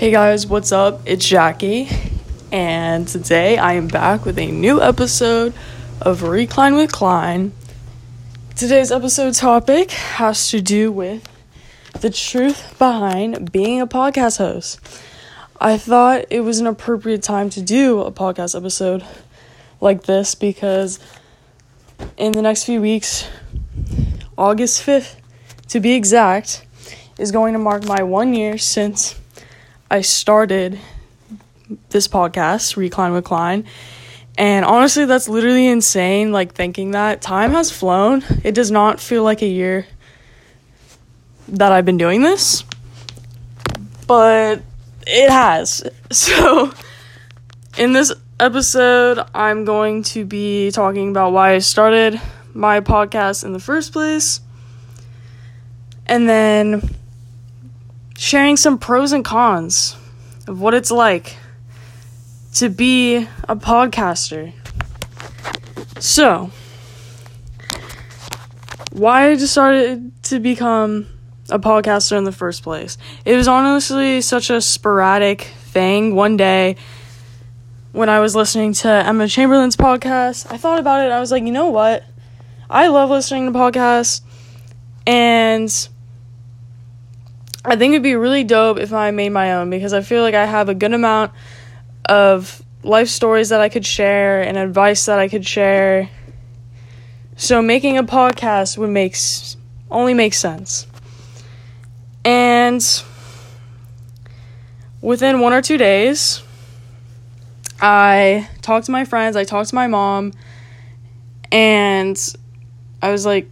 Hey guys, what's up? It's Jackie, and today I am back with a new episode of Recline with Klein. Today's episode topic has to do with the truth behind being a podcast host. I thought it was an appropriate time to do a podcast episode like this because in the next few weeks, August 5th to be exact, is going to mark my one year since I started this podcast, Recline with Klein. And honestly, that's literally insane. Like, thinking that time has flown. It does not feel like a year that I've been doing this, but it has. So, in this episode, I'm going to be talking about why I started my podcast in the first place, and then sharing some pros and cons of what it's like to be a podcaster. So, why I decided to become a podcaster in the first place. It was honestly such a sporadic thing. One day, when I was listening to Emma Chamberlain's podcast, I thought about it. I was like, you know what? I love listening to podcasts, and I think it'd be really dope if I made my own because I feel like I have a good amount of life stories that I could share and advice that I could share. So making a podcast would make only make sense. And within one or two days, I talked to my friends, I talked to my mom, and I was like,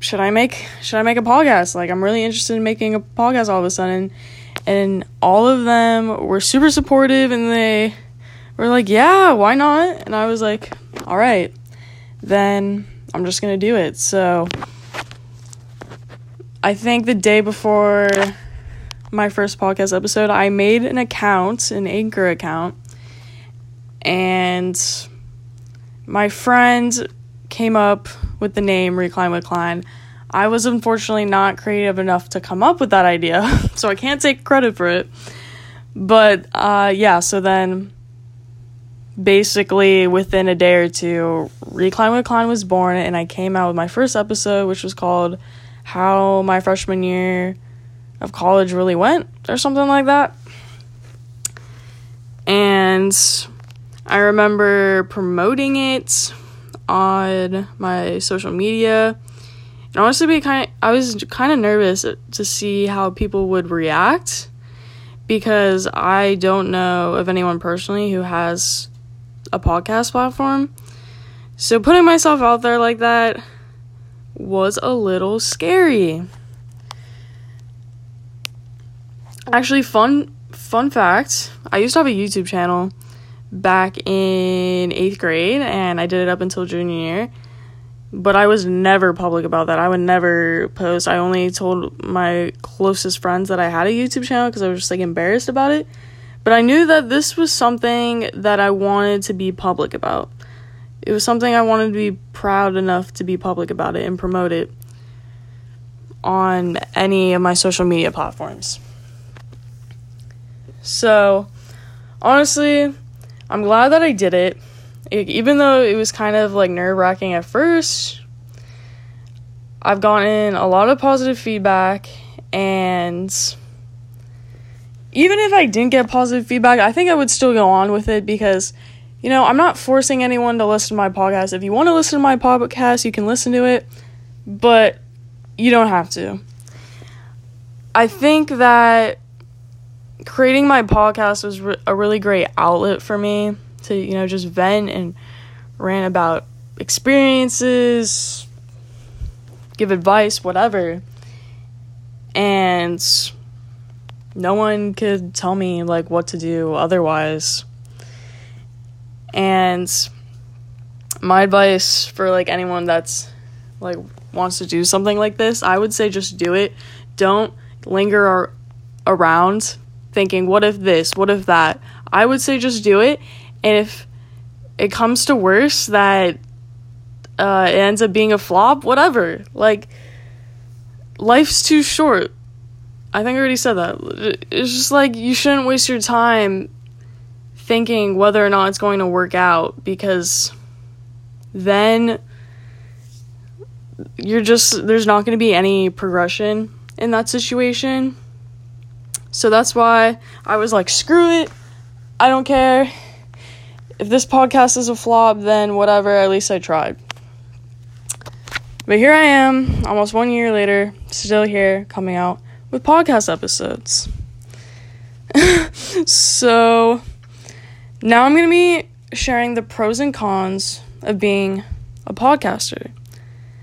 should I make should I make a podcast? Like I'm really interested in making a podcast all of a sudden. And all of them were super supportive and they were like, "Yeah, why not?" And I was like, "All right. Then I'm just going to do it." So I think the day before my first podcast episode, I made an account, an Anchor account. And my friend came up with the name Recline with Klein. I was unfortunately not creative enough to come up with that idea, so I can't take credit for it. But uh, yeah, so then basically within a day or two, Recline with Klein was born, and I came out with my first episode, which was called How My Freshman Year of College Really Went, or something like that. And I remember promoting it on my social media. And honestly, be kind of, I was kind of nervous to see how people would react because I don't know of anyone personally who has a podcast platform. So putting myself out there like that was a little scary. Actually, fun fun fact, I used to have a YouTube channel back in eighth grade, and I did it up until junior year. But I was never public about that. I would never post. I only told my closest friends that I had a YouTube channel because I was just like embarrassed about it. But I knew that this was something that I wanted to be public about. It was something I wanted to be proud enough to be public about it and promote it on any of my social media platforms. So, honestly, I'm glad that I did it. it even though it was kind of like nerve wracking at first, I've gotten a lot of positive feedback, and even if I didn't get positive feedback, I think I would still go on with it because, you know, I'm not forcing anyone to listen to my podcast. If you want to listen to my podcast, you can listen to it, but you don't have to. I think that creating my podcast was re- a really great outlet for me to you know just vent and rant about experiences give advice whatever. And no one could tell me like what to do otherwise. And my advice for like anyone that's like wants to do something like this i would say just do it. Don't linger ar- around thinking, what if this, what if that? I would say just do it. And if it comes to worse, that uh, it ends up being a flop, whatever. Like, life's too short. I think I already said that. It's just like you shouldn't waste your time thinking whether or not it's going to work out because then you're just there's not going to be any progression in that situation. So that's why I was like, screw it. I don't care. If this podcast is a flop, then whatever, at least I tried. But here I am, almost one year later, still here, coming out with podcast episodes. so now I'm going to be sharing the pros and cons of being a podcaster.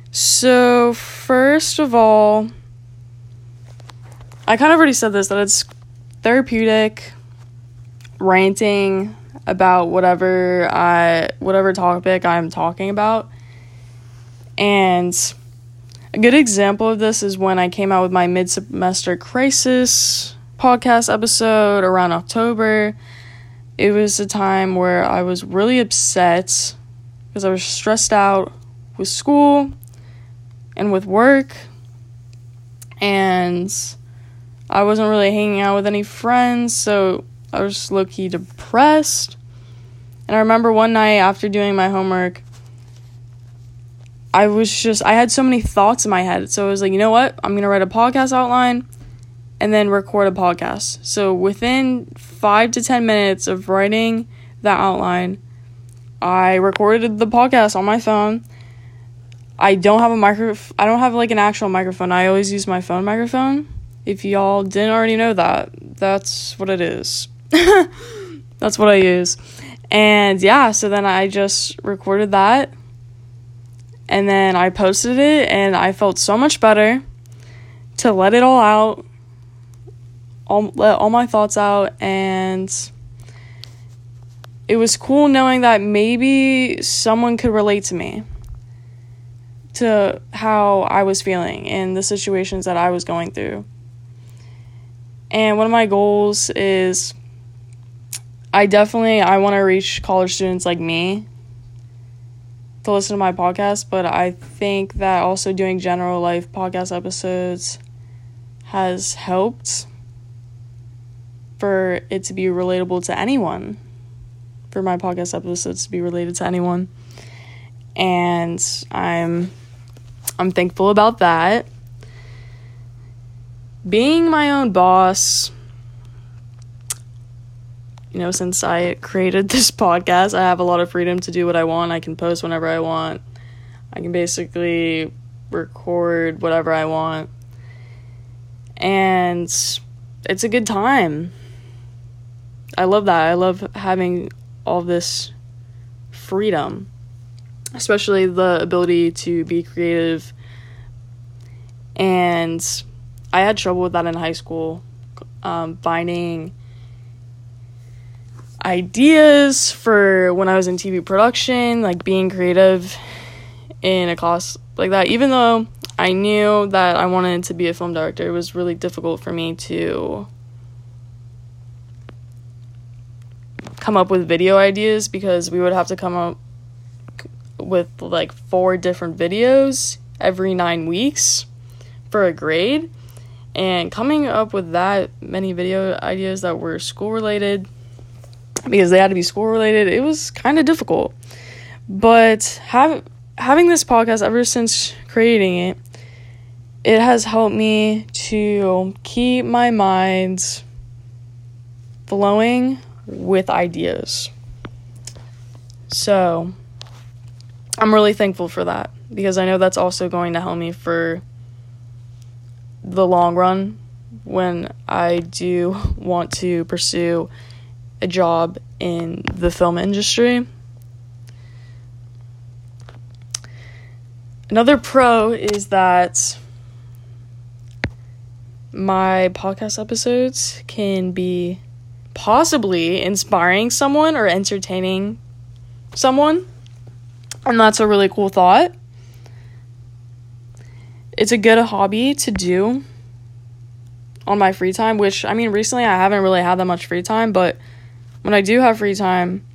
So, first of all, I kind of already said this that it's therapeutic ranting about whatever I whatever topic I'm talking about. And a good example of this is when I came out with my mid semester crisis podcast episode around October. It was a time where I was really upset because I was stressed out with school and with work, and I wasn't really hanging out with any friends, so I was low key depressed. And I remember one night after doing my homework, I was just, I had so many thoughts in my head. So I was like, you know what? I'm going to write a podcast outline and then record a podcast. So within five to 10 minutes of writing that outline, I recorded the podcast on my phone I don't have a micro I don't have like an actual microphone. I always use my phone microphone. If y'all didn't already know that, that's what it is. that's what I use. And yeah, so then I just recorded that and then I posted it and I felt so much better to let it all out. All let all my thoughts out and it was cool knowing that maybe someone could relate to me to how I was feeling and the situations that I was going through. And one of my goals is I definitely I want to reach college students like me to listen to my podcast, but I think that also doing general life podcast episodes has helped for it to be relatable to anyone. For my podcast episodes to be related to anyone. And I'm I'm thankful about that. Being my own boss, you know, since I created this podcast, I have a lot of freedom to do what I want. I can post whenever I want. I can basically record whatever I want. And it's a good time. I love that. I love having all this freedom especially the ability to be creative. And I had trouble with that in high school, um, finding ideas for when I was in TV production, like being creative in a class like that. Even though I knew that I wanted to be a film director, it was really difficult for me to come up with video ideas because we would have to come up with like four different videos every nine weeks for a grade. And coming up with that many video ideas that were school related, because they had to be school related, it was kind of difficult. But have, having this podcast ever since creating it, it has helped me to keep my mind flowing with ideas. So, I'm really thankful for that because I know that's also going to help me for the long run when I do want to pursue a job in the film industry. Another pro is that my podcast episodes can be possibly inspiring someone or entertaining someone. And that's a really cool thought. It's a good hobby to do on my free time, which I mean, recently I haven't really had that much free time, but when I do have free time,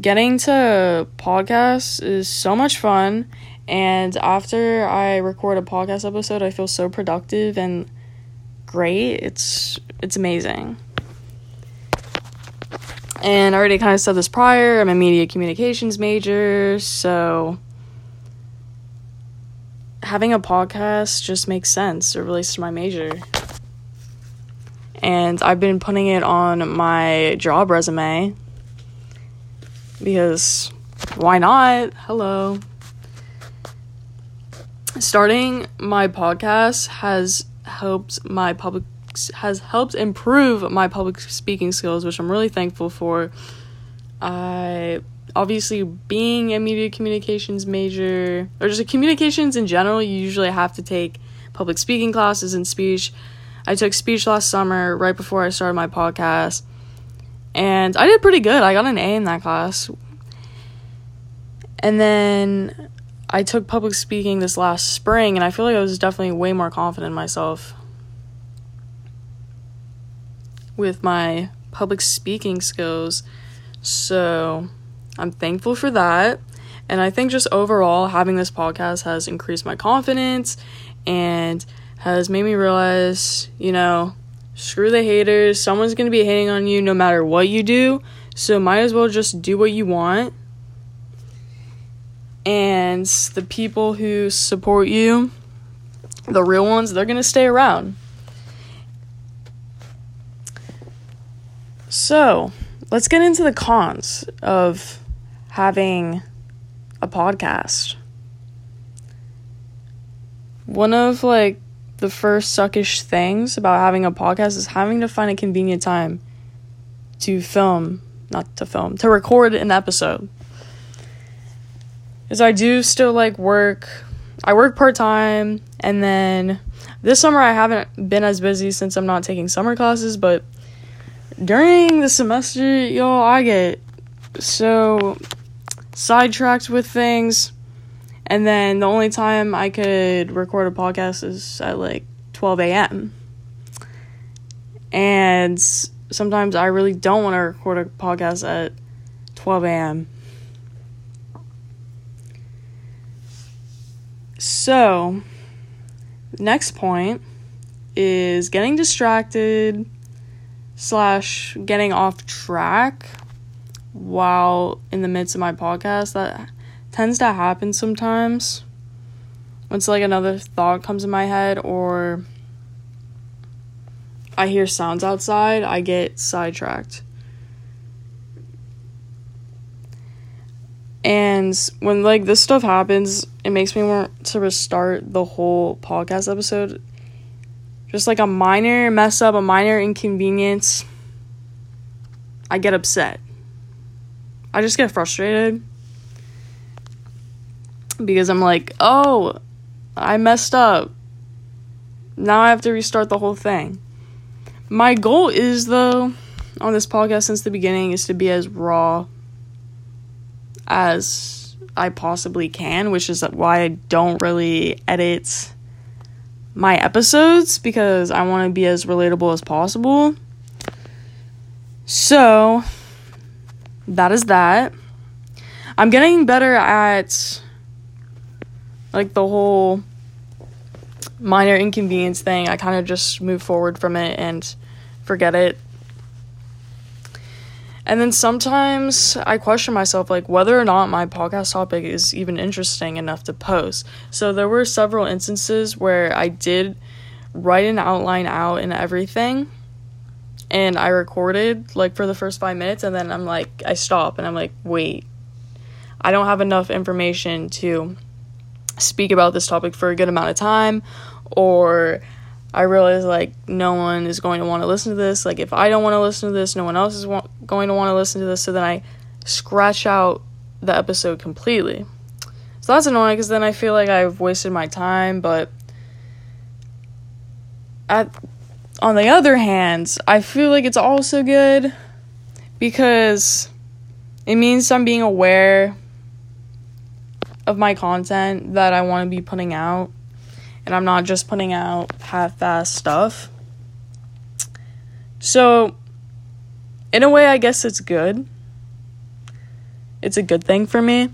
getting to podcasts is so much fun. And after I record a podcast episode, I feel so productive and great. It's it's amazing. And I already kind of said this prior. I'm a media communications major, so having a podcast just makes sense. It relates to my major. And I've been putting it on my job resume because why not? Hello. Starting my podcast has helped my public has helped improve my public speaking skills, which I'm really thankful for. I obviously being a media communications major or just communications in general, you usually have to take public speaking classes and speech. I took speech last summer right before I started my podcast. And I did pretty good. I got an A in that class. And then I took public speaking this last spring and I feel like I was definitely way more confident in myself with my public speaking skills. So I'm thankful for that. And I think just overall, having this podcast has increased my confidence and has made me realize, you know, screw the haters. Someone's going to be hating on you no matter what you do. So might as well just do what you want. And the people who support you, the real ones, they're going to stay around. So, let's get into the cons of having a podcast. One of like the first suckish things about having a podcast is having to find a convenient time to film, not to film, to record an episode. Because I do still like work. I work part time, and then this summer I haven't been as busy since I'm not taking summer classes, but during the semester, y'all, I get so sidetracked with things. And then the only time I could record a podcast is at like 12 a.m. And sometimes I really don't want to record a podcast at 12 a.m. So, next point is getting distracted slash getting off track while in the midst of my podcast that tends to happen sometimes once like another thought comes in my head or I hear sounds outside, I get sidetracked. And when like this stuff happens, it makes me want to restart the whole podcast episode just like a minor mess up, a minor inconvenience, I get upset. I just get frustrated because I'm like, oh, I messed up. Now I have to restart the whole thing. My goal is, though, on this podcast since the beginning, is to be as raw as I possibly can, which is why I don't really edit my episodes because I want to be as relatable as possible. So, that is that. I'm getting better at like the whole minor inconvenience thing. I kind of just move forward from it and forget it and then sometimes I question myself, like, whether or not my podcast topic is even interesting enough to post. So there were several instances where I did write an outline out and everything. And I recorded, like, for the first five minutes. And then I'm like, I stop and I'm like, wait, I don't have enough information to speak about this topic for a good amount of time. Or I realize like no one is going to want to listen to this. Like if I don't want to listen to this, no one else is wa- going to want to listen to this. So then I scratch out the episode completely. So that's annoying because then I feel like I've wasted my time. But at on the other hand, I feel like it's also good because it means I'm being aware of my content that I want to be putting out and I'm not just putting out half-assed stuff. So, in a way, I guess it's good. It's a good thing for me.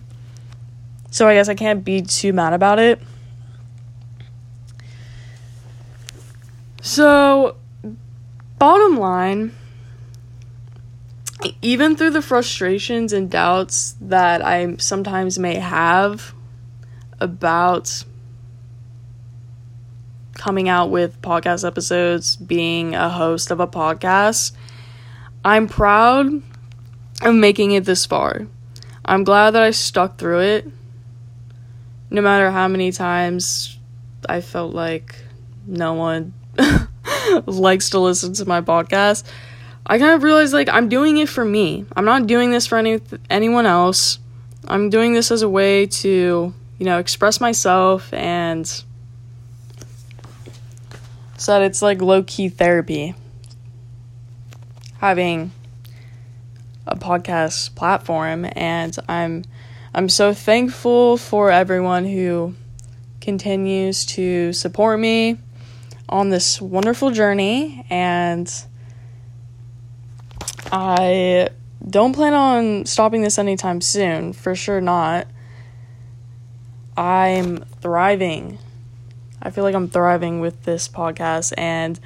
So, I guess I can't be too mad about it. So, bottom line, even through the frustrations and doubts that I sometimes may have about coming out with podcast episodes, being a host of a podcast, I'm proud of making it this far. I'm glad that I stuck through it. No matter how many times I felt like no one likes to listen to my podcast, I kind of realized like I'm doing it for me. I'm not doing this for any anyone else. I'm doing this as a way to, you know, express myself and so that it's like low key therapy. Having a podcast platform and I'm I'm so thankful for everyone who continues to support me on this wonderful journey and I don't plan on stopping this anytime soon, for sure not. I'm thriving. I feel like I'm thriving with this podcast and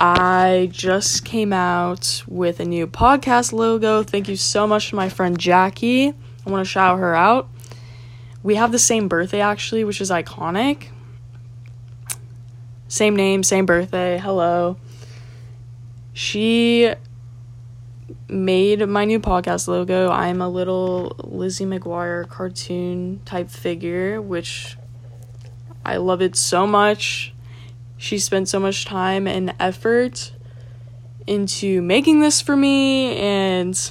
I just came out with a new podcast logo. Thank you so much to my friend Jackie. I want to shout her out. We have the same birthday actually, which is iconic. Same name, same birthday. Hello. She made my new podcast logo. I'm a little Lizzie McGuire cartoon type figure, which I love it so much. She spent so much time and effort into making this for me and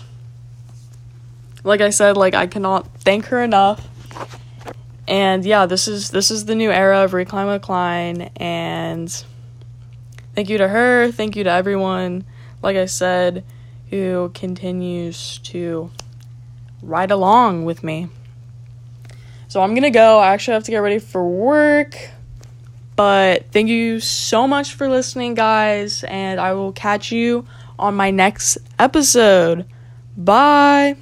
like I said, like I cannot thank her enough. And yeah, this is this is the new era of with Klein and thank you to her, thank you to everyone, like I said, who continues to ride along with me. So I'm gonna go. I actually have to get ready for work. But thank you so much for listening, guys, and I will catch you on my next episode. Bye.